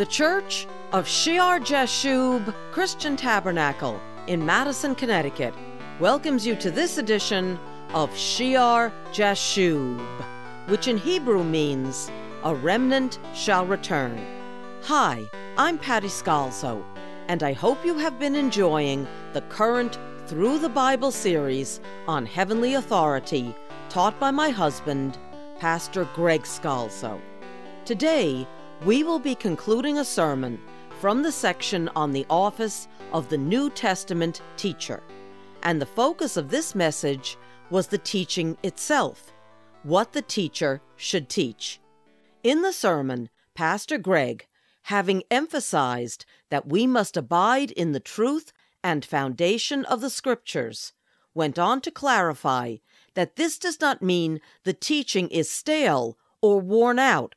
The Church of Shear Jashub Christian Tabernacle in Madison, Connecticut welcomes you to this edition of Shear Jashub, which in Hebrew means a remnant shall return. Hi, I'm Patty Scalzo, and I hope you have been enjoying the current Through the Bible series on heavenly authority taught by my husband, Pastor Greg Scalzo. Today, we will be concluding a sermon from the section on the office of the New Testament teacher. And the focus of this message was the teaching itself, what the teacher should teach. In the sermon, Pastor Greg, having emphasized that we must abide in the truth and foundation of the Scriptures, went on to clarify that this does not mean the teaching is stale or worn out.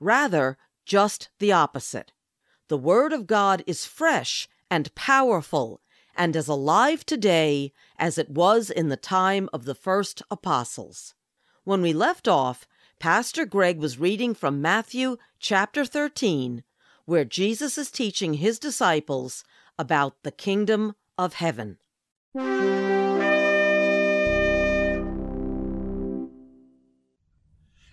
Rather, just the opposite. The Word of God is fresh and powerful and as alive today as it was in the time of the first apostles. When we left off, Pastor Greg was reading from Matthew chapter 13, where Jesus is teaching his disciples about the kingdom of heaven.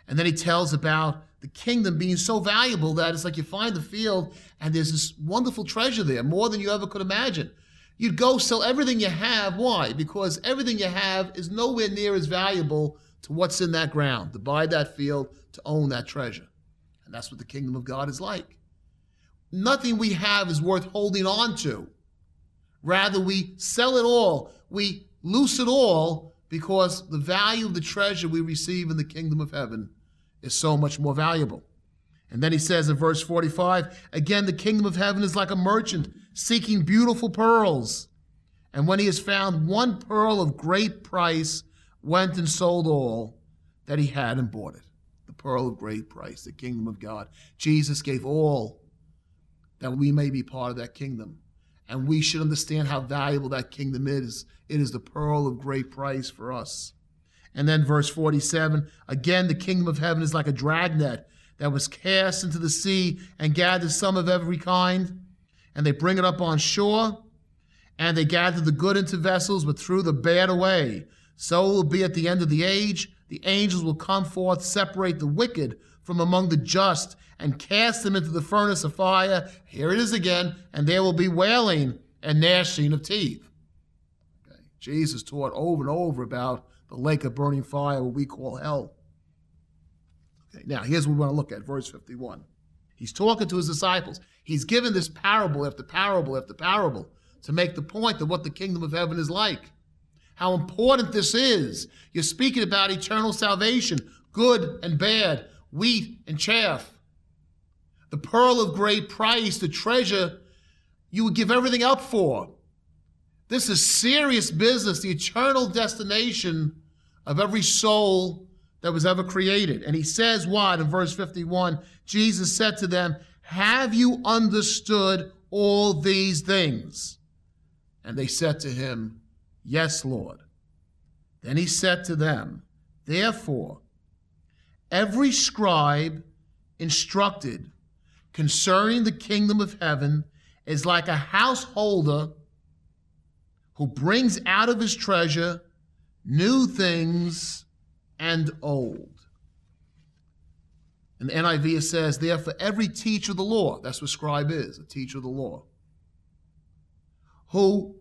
And then he tells about the kingdom being so valuable that it's like you find the field and there's this wonderful treasure there, more than you ever could imagine. You'd go sell everything you have. Why? Because everything you have is nowhere near as valuable to what's in that ground, to buy that field, to own that treasure. And that's what the kingdom of God is like. Nothing we have is worth holding on to. Rather, we sell it all, we loose it all because the value of the treasure we receive in the kingdom of heaven is so much more valuable. And then he says in verse 45 again, the kingdom of heaven is like a merchant seeking beautiful pearls. And when he has found one pearl of great price, went and sold all that he had and bought it. The pearl of great price, the kingdom of God. Jesus gave all that we may be part of that kingdom. And we should understand how valuable that kingdom is. It is the pearl of great price for us. And then verse 47 again, the kingdom of heaven is like a dragnet that was cast into the sea and gathered some of every kind. And they bring it up on shore, and they gather the good into vessels, but threw the bad away. So it will be at the end of the age. The angels will come forth, separate the wicked from among the just, and cast them into the furnace of fire. Here it is again, and there will be wailing and gnashing of teeth. Okay. Jesus taught over and over about the lake of burning fire, what we call hell. Okay. Now, here's what we want to look at verse 51. He's talking to his disciples. He's given this parable after parable after parable to make the point of what the kingdom of heaven is like. How important this is. You're speaking about eternal salvation, good and bad, wheat and chaff. The pearl of great price, the treasure you would give everything up for. This is serious business, the eternal destination of every soul that was ever created. And he says what in verse 51? Jesus said to them, Have you understood all these things? And they said to him, Yes, Lord. Then he said to them, Therefore, every scribe instructed concerning the kingdom of heaven is like a householder who brings out of his treasure new things and old. And the NIV says, therefore, every teacher of the law, that's what scribe is, a teacher of the law, who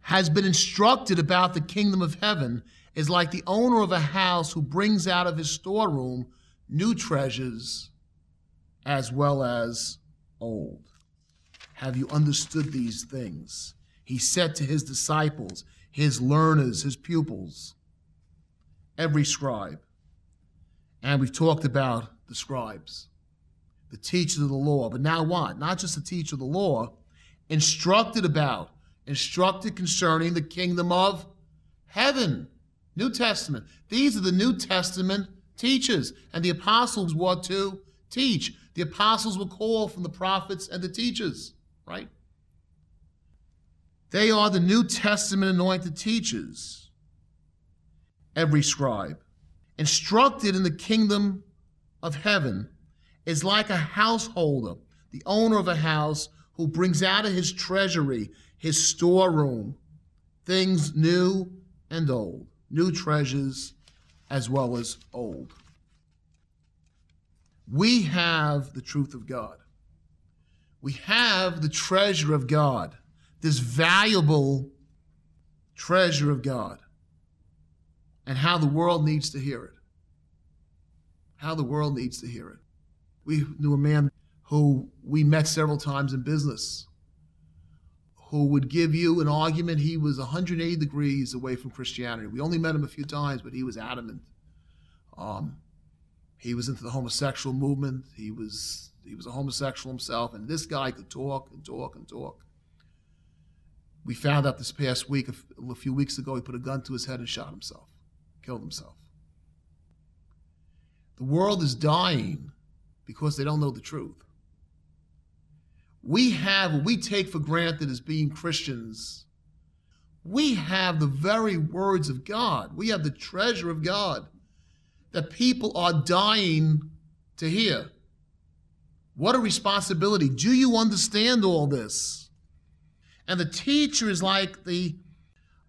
has been instructed about the kingdom of heaven is like the owner of a house who brings out of his storeroom new treasures as well as old. Have you understood these things? He said to his disciples, his learners, his pupils, every scribe. And we've talked about the scribes, the teachers of the law. But now what? Not just the teacher of the law, instructed about instructed concerning the kingdom of heaven. New Testament. These are the New Testament teachers. And the apostles were to teach. The apostles were called from the prophets and the teachers, right? They are the New Testament anointed teachers. Every scribe, instructed in the kingdom of heaven, is like a householder. the owner of a house who brings out of his treasury, his storeroom, things new and old, new treasures as well as old. We have the truth of God. We have the treasure of God, this valuable treasure of God, and how the world needs to hear it. How the world needs to hear it. We knew a man who we met several times in business who would give you an argument he was 180 degrees away from Christianity. We only met him a few times, but he was adamant. Um, he was into the homosexual movement. He was he was a homosexual himself, and this guy could talk and talk and talk. We found out this past week, a few weeks ago, he put a gun to his head and shot himself, killed himself. The world is dying because they don't know the truth. We have what we take for granted as being Christians. We have the very words of God. We have the treasure of God that people are dying to hear. What a responsibility. Do you understand all this? And the teacher is like the,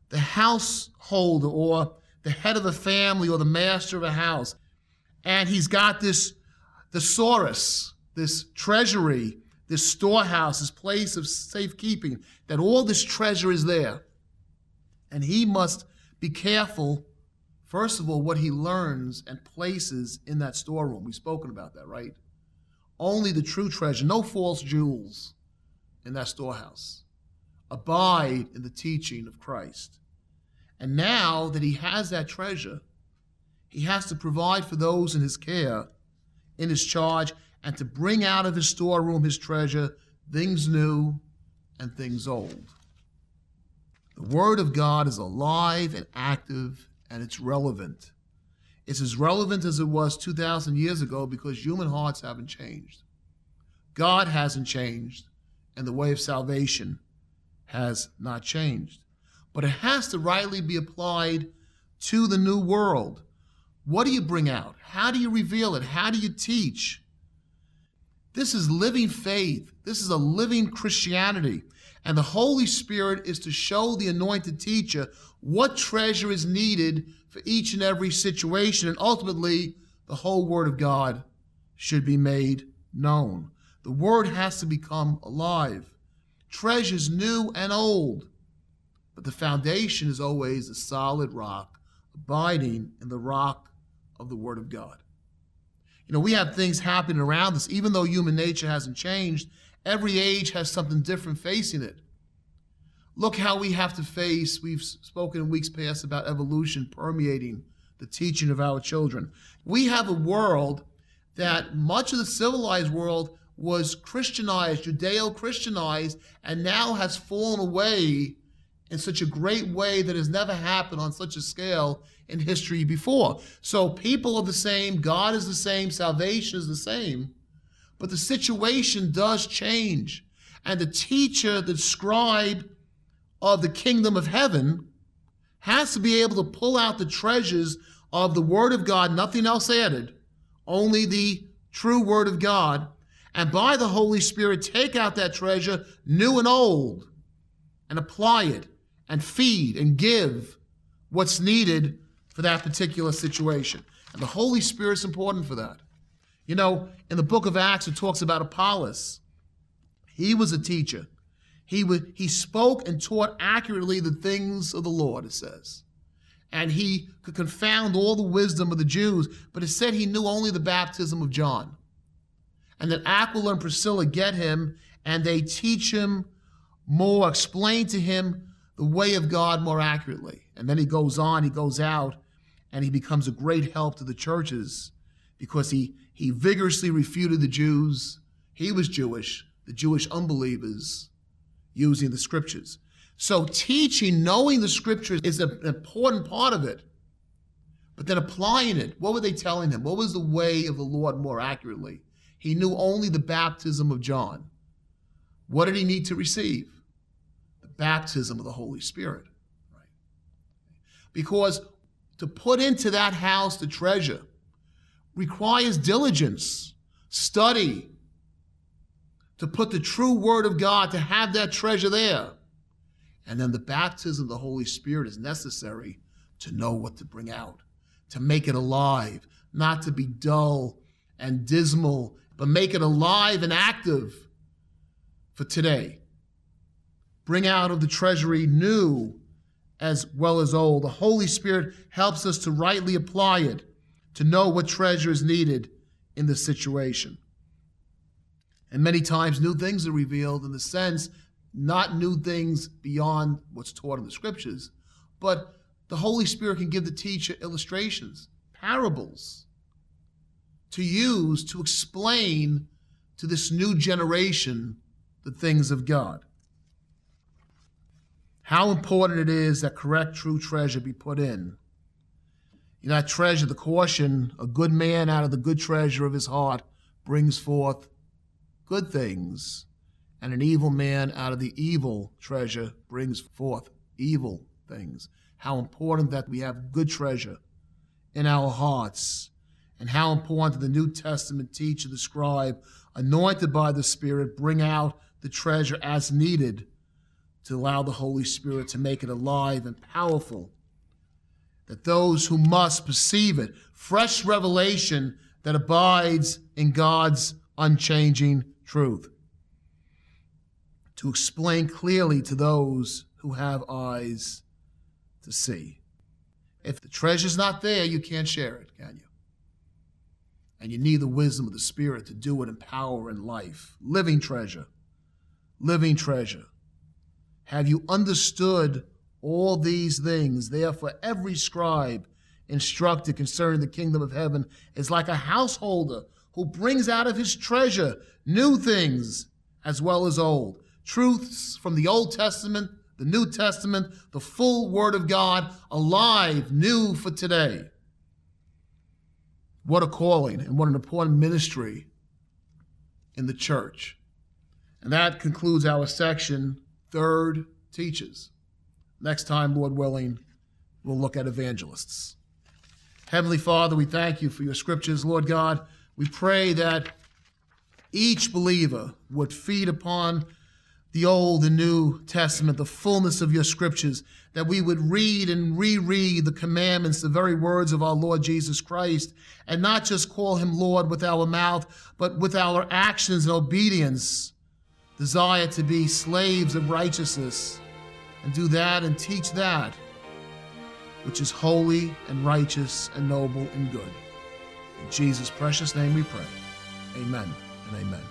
the householder or the head of the family or the master of a house. And he's got this thesaurus, this treasury, this storehouse, this place of safekeeping, that all this treasure is there. And he must be careful First of all, what he learns and places in that storeroom. We've spoken about that, right? Only the true treasure, no false jewels in that storehouse. Abide in the teaching of Christ. And now that he has that treasure, he has to provide for those in his care, in his charge, and to bring out of his storeroom his treasure, things new and things old. The Word of God is alive and active and it's relevant. It's as relevant as it was 2,000 years ago because human hearts haven't changed. God hasn't changed, and the way of salvation has not changed. But it has to rightly be applied to the new world. What do you bring out? How do you reveal it? How do you teach? This is living faith. This is a living Christianity. And the Holy Spirit is to show the anointed teacher what treasure is needed for each and every situation. And ultimately, the whole Word of God should be made known. The Word has to become alive. Treasures new and old. But the foundation is always a solid rock, abiding in the rock of the Word of God. You know, we have things happening around us, even though human nature hasn't changed, every age has something different facing it. Look how we have to face, we've spoken in weeks past about evolution permeating the teaching of our children. We have a world that much of the civilized world was Christianized, Judeo Christianized, and now has fallen away in such a great way that has never happened on such a scale in history before. So people are the same, God is the same, salvation is the same, but the situation does change. And the teacher, the scribe, of the kingdom of heaven has to be able to pull out the treasures of the Word of God, nothing else added, only the true Word of God, and by the Holy Spirit take out that treasure, new and old, and apply it and feed and give what's needed for that particular situation. And the Holy Spirit's important for that. You know, in the book of Acts, it talks about Apollos. He was a teacher. He, would, he spoke and taught accurately the things of the Lord, it says. And he could confound all the wisdom of the Jews, but it said he knew only the baptism of John. And then Aquila and Priscilla get him and they teach him more, explain to him the way of God more accurately. And then he goes on, he goes out, and he becomes a great help to the churches because he, he vigorously refuted the Jews. He was Jewish, the Jewish unbelievers using the scriptures. So teaching, knowing the scriptures is an important part of it. But then applying it, what were they telling him? What was the way of the Lord more accurately? He knew only the baptism of John. What did he need to receive? The baptism of the Holy Spirit. Right? Because to put into that house the treasure requires diligence, study, to put the true word of God, to have that treasure there. And then the baptism of the Holy Spirit is necessary to know what to bring out, to make it alive, not to be dull and dismal, but make it alive and active for today. Bring out of the treasury new as well as old. The Holy Spirit helps us to rightly apply it, to know what treasure is needed in the situation. And many times, new things are revealed in the sense, not new things beyond what's taught in the scriptures, but the Holy Spirit can give the teacher illustrations, parables to use to explain to this new generation the things of God. How important it is that correct, true treasure be put in. You know, that treasure, the caution, a good man out of the good treasure of his heart brings forth good things, and an evil man out of the evil treasure brings forth evil things. How important that we have good treasure in our hearts, and how important the New Testament teacher, the scribe, anointed by the Spirit, bring out the treasure as needed to allow the Holy Spirit to make it alive and powerful. That those who must perceive it, fresh revelation that abides in God's unchanging truth. To explain clearly to those who have eyes to see. If the treasure's not there, you can't share it, can you? And you need the wisdom of the Spirit to do it in power and life. Living treasure. Living treasure. Have you understood all these things? Therefore, every scribe instructed concerning the kingdom of heaven is like a householder who brings out of his treasure new things as well as old. Truths from the Old Testament, the New Testament, the full Word of God, alive, new for today. What a calling and what an important ministry in the church. And that concludes our section, Third Teaches. Next time, Lord willing, we'll look at evangelists. Heavenly Father, we thank you for your scriptures, Lord God. We pray that each believer would feed upon the Old and New Testament, the fullness of your scriptures, that we would read and reread the commandments, the very words of our Lord Jesus Christ, and not just call him Lord with our mouth, but with our actions and obedience, desire to be slaves of righteousness, and do that and teach that which is holy and righteous and noble and good. In Jesus' precious name we pray. Amen and amen.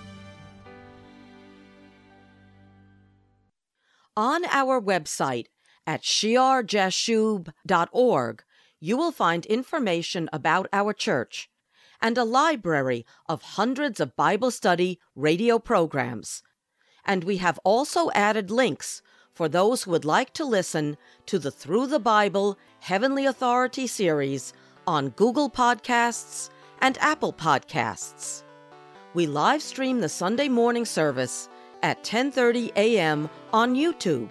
On our website at shearjashub.org, you will find information about our church and a library of hundreds of Bible study radio programs. And we have also added links for those who would like to listen to the Through the Bible Heavenly Authority series on Google Podcasts and Apple Podcasts. We live stream the Sunday morning service at 10:30 a.m. on YouTube,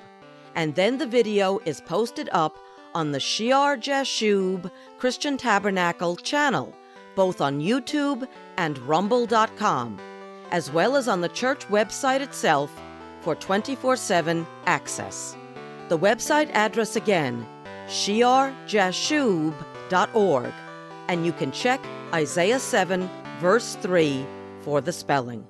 and then the video is posted up on the Shear Jashub Christian Tabernacle channel, both on YouTube and rumble.com, as well as on the church website itself for 24/7 access. The website address again, shearjashub.org, and you can check Isaiah 7 verse 3 for the spelling.